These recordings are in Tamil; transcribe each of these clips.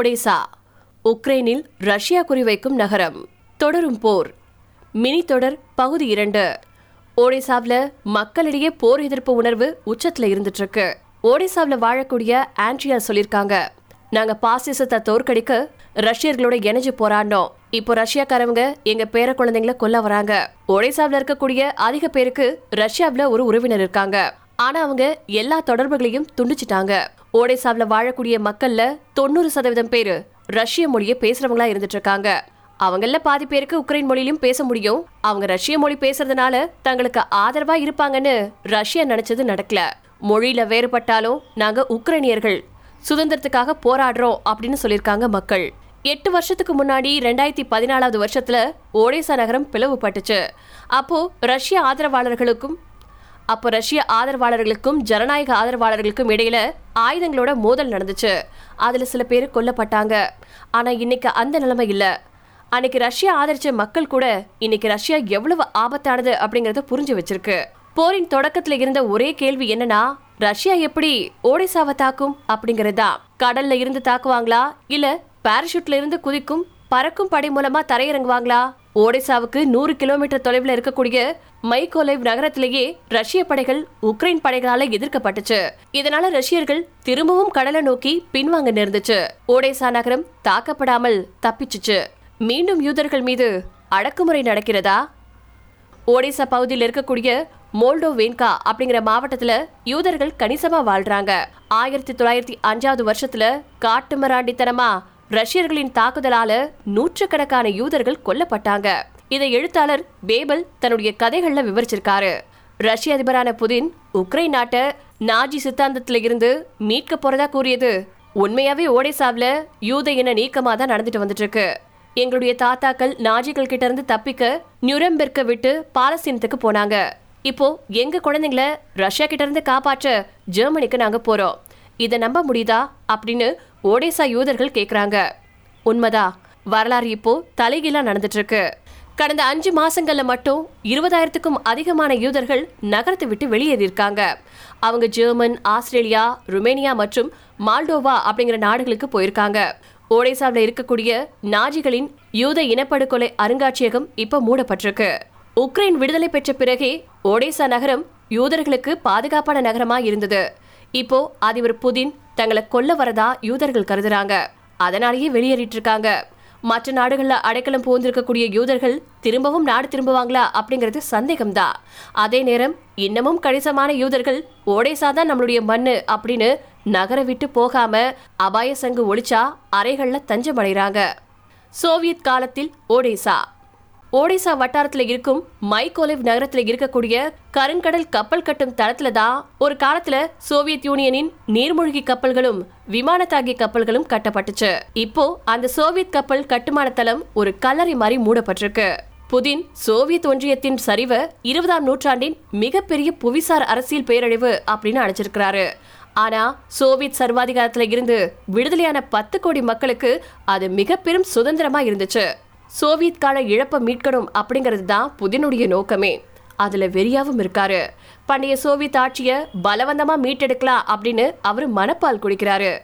ஓடேசா உக்ரைனில் ரஷ்யா குறிவைக்கும் நகரம். தொடரும் போர். மினி தொடர் பகுதி இரண்டு. ஒடிசாவில் மக்களிடையே போர் எதிர்ப்பு உணர்வு உச்சத்தில் இருந்துட்டு இருக்கு ஓடிசாவில் வாழக்கூடிய ஆண்ட்ரியா சொல்லியிருக்காங்க நாங்க பாசிசத்தை தோற்கடிக்க ரஷ்யர்களோட இணைஞ்சு போராடினோம். இப்போ ரஷ்யாக்காரவங்க எங்க பேர குழந்தைங்கள கொல்ல வராங்க. ஒடிசாவில் இருக்கக்கூடிய அதிக பேருக்கு ரஷ்யாவில் ஒரு உறவினர் இருக்காங்க. ஆனா அவங்க எல்லா தொடர்புகளையும் துண்டிச்சிட்டாங்க. ஓடேசாவில் வாழக்கூடிய மக்கள்ல தொண்ணூறு சதவீதம் பேர் ரஷ்ய மொழியை பேசுறவங்களா இருந்துட்டு இருக்காங்க அவங்கள பாதி பேருக்கு உக்ரைன் மொழியிலும் பேச முடியும். அவங்க ரஷ்ய மொழி பேசுறதுனால தங்களுக்கு ஆதரவா இருப்பாங்கன்னு ரஷ்யா நினைச்சது நடக்கல. மொழியில வேறுபட்டாலும் நாங்க உக்ரைனியர்கள் சுதந்திரத்துக்காக போராடுறோம் அப்படின்னு சொல்லியிருக்காங்க மக்கள். எட்டு வருஷத்துக்கு முன்னாடி ரெண்டாயிரத்தி பதினாலாவது வருஷத்துல ஓடேசா நகரம் பிளவுபட்டுச்சு. அப்போ ரஷ்ய ஆதரவாளர்களுக்கும் அப்போ ரஷ்ய ஆதரவாளர்களுக்கும் ஜனநாயக ஆதரவாளர்களுக்கும் இடையில ஆயுதங்களோட மோதல் நடந்துச்சு. அதுல சில பேர் கொல்லப்பட்டாங்க. ஆனா இன்னைக்கு அந்த நிலைமை இல்ல. அன்னைக்கு ரஷ்யா ஆதரிச்ச மக்கள் கூட இன்னைக்கு ரஷ்யா எவ்வளவு ஆபத்தானது அப்படிங்கறத புரிஞ்சு வச்சிருக்கு. போரின் தொடக்கத்துல இருந்த ஒரே கேள்வி என்னன்னா ரஷ்யா எப்படி ஓடிசாவை தாக்கும் அப்படிங்கறதா? கடல்ல இருந்து தாக்குவாங்களா? இல்ல பாராஷூட்ல இருந்து குதிக்கும் பறக்கும் படை மூலமா தரையிறங்குவாங்களா? ஓடிசாவுக்கு நூறு கிலோமீட்டர் தொலைவில் இருக்கக்கூடிய மைகோலைவ் நகரத்திலேயே ரஷ்ய படைகள் உக்ரைன் படைகளால எதிர்க்கப்பட்டுச்சு. இதனால ரஷ்யர்கள் திரும்பவும் கடலை நோக்கி பின்வாங்க நேர்ந்துச்சு. ஓடேசா நகரம் தாக்கப்படாமல் தப்பிச்சுச்சு. மீண்டும் யூதர்கள் மீது அடக்குமுறை நடக்கிறதா? ஓடிசா பகுதியில் இருக்கக்கூடிய மோல்டோவேன்கா அப்படிங்கிற மாவட்டத்துல யூதர்கள் கணிசமா வாழ்றாங்க. ஆயிரத்தி தொள்ளாயிரத்தி அஞ்சாவது வருஷத்துல காட்டுமிராண்டித்தனமா ரஷ்யர்களின் தாக்குதலால நூற்றுக்கணக்கான யூதர்கள் கொல்லப்பட்டாங்க. இதை எழுத்தாளர் பேபல் தன்னுடைய கதைகள்ல விவரிச்சிருக்காரு. ரஷ்ய அதிபரான புதின் உக்ரைன் நாட்டை நாஜி சித்தாந்தத்துல இருந்து மீட்க போறதா கூறியது. உண்மையாவே ஓடேசாவ்ல யூத இன நீக்கமா தான் நடந்துட்டு வந்துட்டு இருக்கு எங்களுடைய தாத்தாக்கள் நாஜிகள் கிட்ட இருந்து தப்பிக்க நியூரம்பெர்க்க விட்டு பாலஸ்தீனத்துக்கு போனாங்க. இப்போ எங்க குழந்தைங்கள ரஷ்யா கிட்ட இருந்து காப்பாற்ற ஜெர்மனிக்கு நாங்க போறோம். இதை நம்ப முடியுதா? அப்படின்னு ஒடிசா யூதர்கள் கேட்குறாங்க உண்மைதா? வரலாறு இப்போ தலைகீழா நடந்துட்டு இருக்கு கடந்த அஞ்சு மாசங்கள்ல மட்டும் இருபதாயிரத்துக்கும் அதிகமான யூதர்கள் நகரத்தை விட்டு வெளியேறியிருக்காங்க அவங்க ஜெர்மன் ஆஸ்திரேலியா ருமேனியா மற்றும் மால்டோவா அப்படிங்கிற நாடுகளுக்கு போயிருக்காங்க. ஒடிசாவில் இருக்கக்கூடிய நாஜிகளின் யூத இனப்படுகொலை அருங்காட்சியகம் இப்போ மூடப்பட்டிருக்கு. உக்ரைன் விடுதலை பெற்ற பிறகே ஒடிசா நகரம் யூதர்களுக்கு பாதுகாப்பான நகரமா இருந்தது. இப்போ அதிபர் புதின் தங்களை கொல்ல வரதா யூதர்கள் கருதுறாங்க. அதனாலேயே வெளியேறிட்டு இருக்காங்க மற்ற நாடுகளில் அடைக்கலம் புகுந்திருக்கக்கூடிய யூதர்கள் திரும்பவும் நாடு திரும்புவாங்களா அப்படிங்கிறது சந்தேகம்தான் அதே நேரம் இன்னமும் கணிசமான யூதர்கள் ஓடேசா தான் நம்மளுடைய மண்ணு அப்படின்னு நகர விட்டு போகாம அபாய சங்கு ஒழிச்சா அறைகளில் தஞ்சமடைகிறாங்க சோவியத் காலத்தில் ஓடேசா ஒடிசா வட்டாரத்தில் இருக்கும் மைக்கோலிவ் நகரத்தில் இருக்கக்கூடிய கருங்கடல் கப்பல் கட்டும் தளத்துல தான் ஒரு காலத்துல சோவியத் யூனியனின் நீர்மூழ்கி கப்பல்களும் விமான தாங்கி கப்பல்களும் கட்டப்பட்டுச்சு. இப்போ அந்த சோவியத் கப்பல் கட்டுமான தளம் ஒரு கல்லறை மாதிரி மூடப்பட்டிருக்கு. புதின் சோவியத் ஒன்றியத்தின் சரிவ இருபதாம் நூற்றாண்டின் மிகப்பெரிய புவிசார் அரசியல் பேரழிவு அப்படின்னு அழைச்சிருக்கிறாரு. ஆனா சோவியத் சர்வாதிகாரத்துல இருந்து விடுதலையான பத்து கோடி மக்களுக்கு அது மிக பெரும் சுதந்திரமா இருந்துச்சு. சோவியத் கால இழப்பை மீட்கணும் அப்படிங்கிறது தான் புதினுடைய நோக்கமே. அதில் வெறியாவும் இருக்காரு. பண்டைய சோவியத் ஆட்சியை பலவந்தமாக மீட்டெடுக்கலாம் அப்படின்னு அவர் மனப்பால் குடிக்கிறாரு.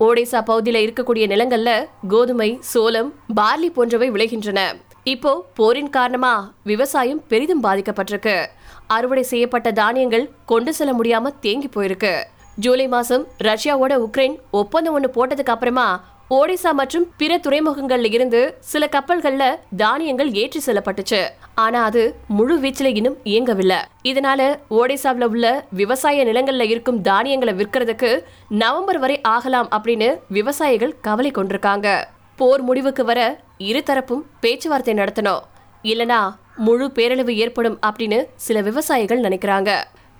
ஒடிசா பகுதியில் இருக்கக்கூடிய நிலங்கள்ல கோதுமை சோளம் பார்லி போன்றவை விளைகின்றன. இப்போ போரின் காரணமா விவசாயம் பெரிதும் பாதிக்கப்பட்டிருக்கு. அறுவடை செய்யப்பட்ட தானியங்கள் கொண்டு செல்ல முடியாம தேங்கி போயிருக்கு. ஜூலை மாசம் ரஷ்யாவோட உக்ரைன் ஒப்பந்தம் ஒன்று போட்டதுக்கு அப்புறமா ஒடிசா மற்றும் பிற துறைமுகங்கள்ல இருந்து சில கப்பல்கள்ல தானியங்கள் ஏற்றி செல்லப்பட்டுச்சு. ஆனா அது முழு வீச்சில இன்னும் இயங்கவில்லை. இதனால ஒடிசாவில் உள்ள விவசாய நிலங்கள்ல இருக்கும் தானியங்களை விற்கிறதுக்கு நவம்பர் வரை ஆகலாம் அப்படின்னு விவசாயிகள் கவலை கொண்டிருக்காங்க. போர் முடிவுக்கு வர இருதரப்பும் பேச்சுவார்த்தை நடத்தணும். இல்லனா முழு பேரழிவு ஏற்படும் அப்படின்னு சில விவசாயிகள் நினைக்கிறாங்க.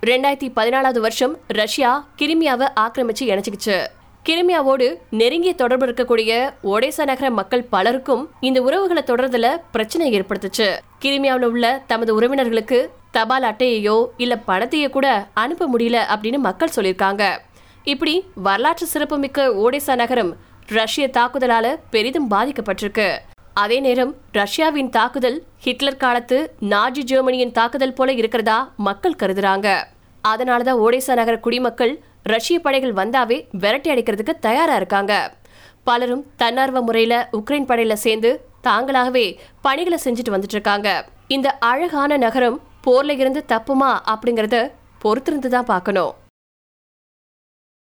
ரெண்டாயிரத்தி பதினாலாவது வருஷம் ரஷ்யா கிரிமியாவை ஆக்கிரமிச்சு இணைச்சிக்கிச்சு. கிரிமியாவோடு நெருங்கிய தொடர்பு இருக்கக்கூடிய ஒடேசா நகர மக்கள் பலருக்கும் இந்த உறவுகளை தொடர்றதுல பிரச்சனை ஏற்படுத்துச்சு. கிரிமியாவில் உள்ள தமது உறவினர்களுக்கு தபால் அட்டையையோ இல்ல பணத்தையோ கூட அனுப்ப முடியல அப்படின்னு மக்கள் சொல்லியிருக்காங்க. இப்படி வரலாற்று சிறப்புமிக்க ஓடேசா நகரம் ரஷ்ய தாக்குதலால பெரிதும் பாதிக்கப்பட்டிருக்கு. அதே நேரம் ரஷ்யாவின் தாக்குதல் ஹிட்லர் காலத்து நாஜி ஜெர்மனியின் தாக்குதல் போல இருக்கிறதா மக்கள் கருதுறாங்க. அதனாலதான் ஓடேசா நகர குடிமக்கள் ரஷ்ய படைகள் வந்தாவே விரட்டி அடிக்கிறதுக்கு தயாரா இருக்காங்க. பலரும் தன்னார்வ முறையில உக்ரைன் படையில சேர்ந்து தாங்களாகவே பணிகளை செஞ்சுட்டு வந்துட்டு இருக்காங்க. இந்த அழகான நகரம் போர்ல இருந்து தப்புமா அப்படிங்கறத பொறுத்திருந்து தான் பார்க்கணும்.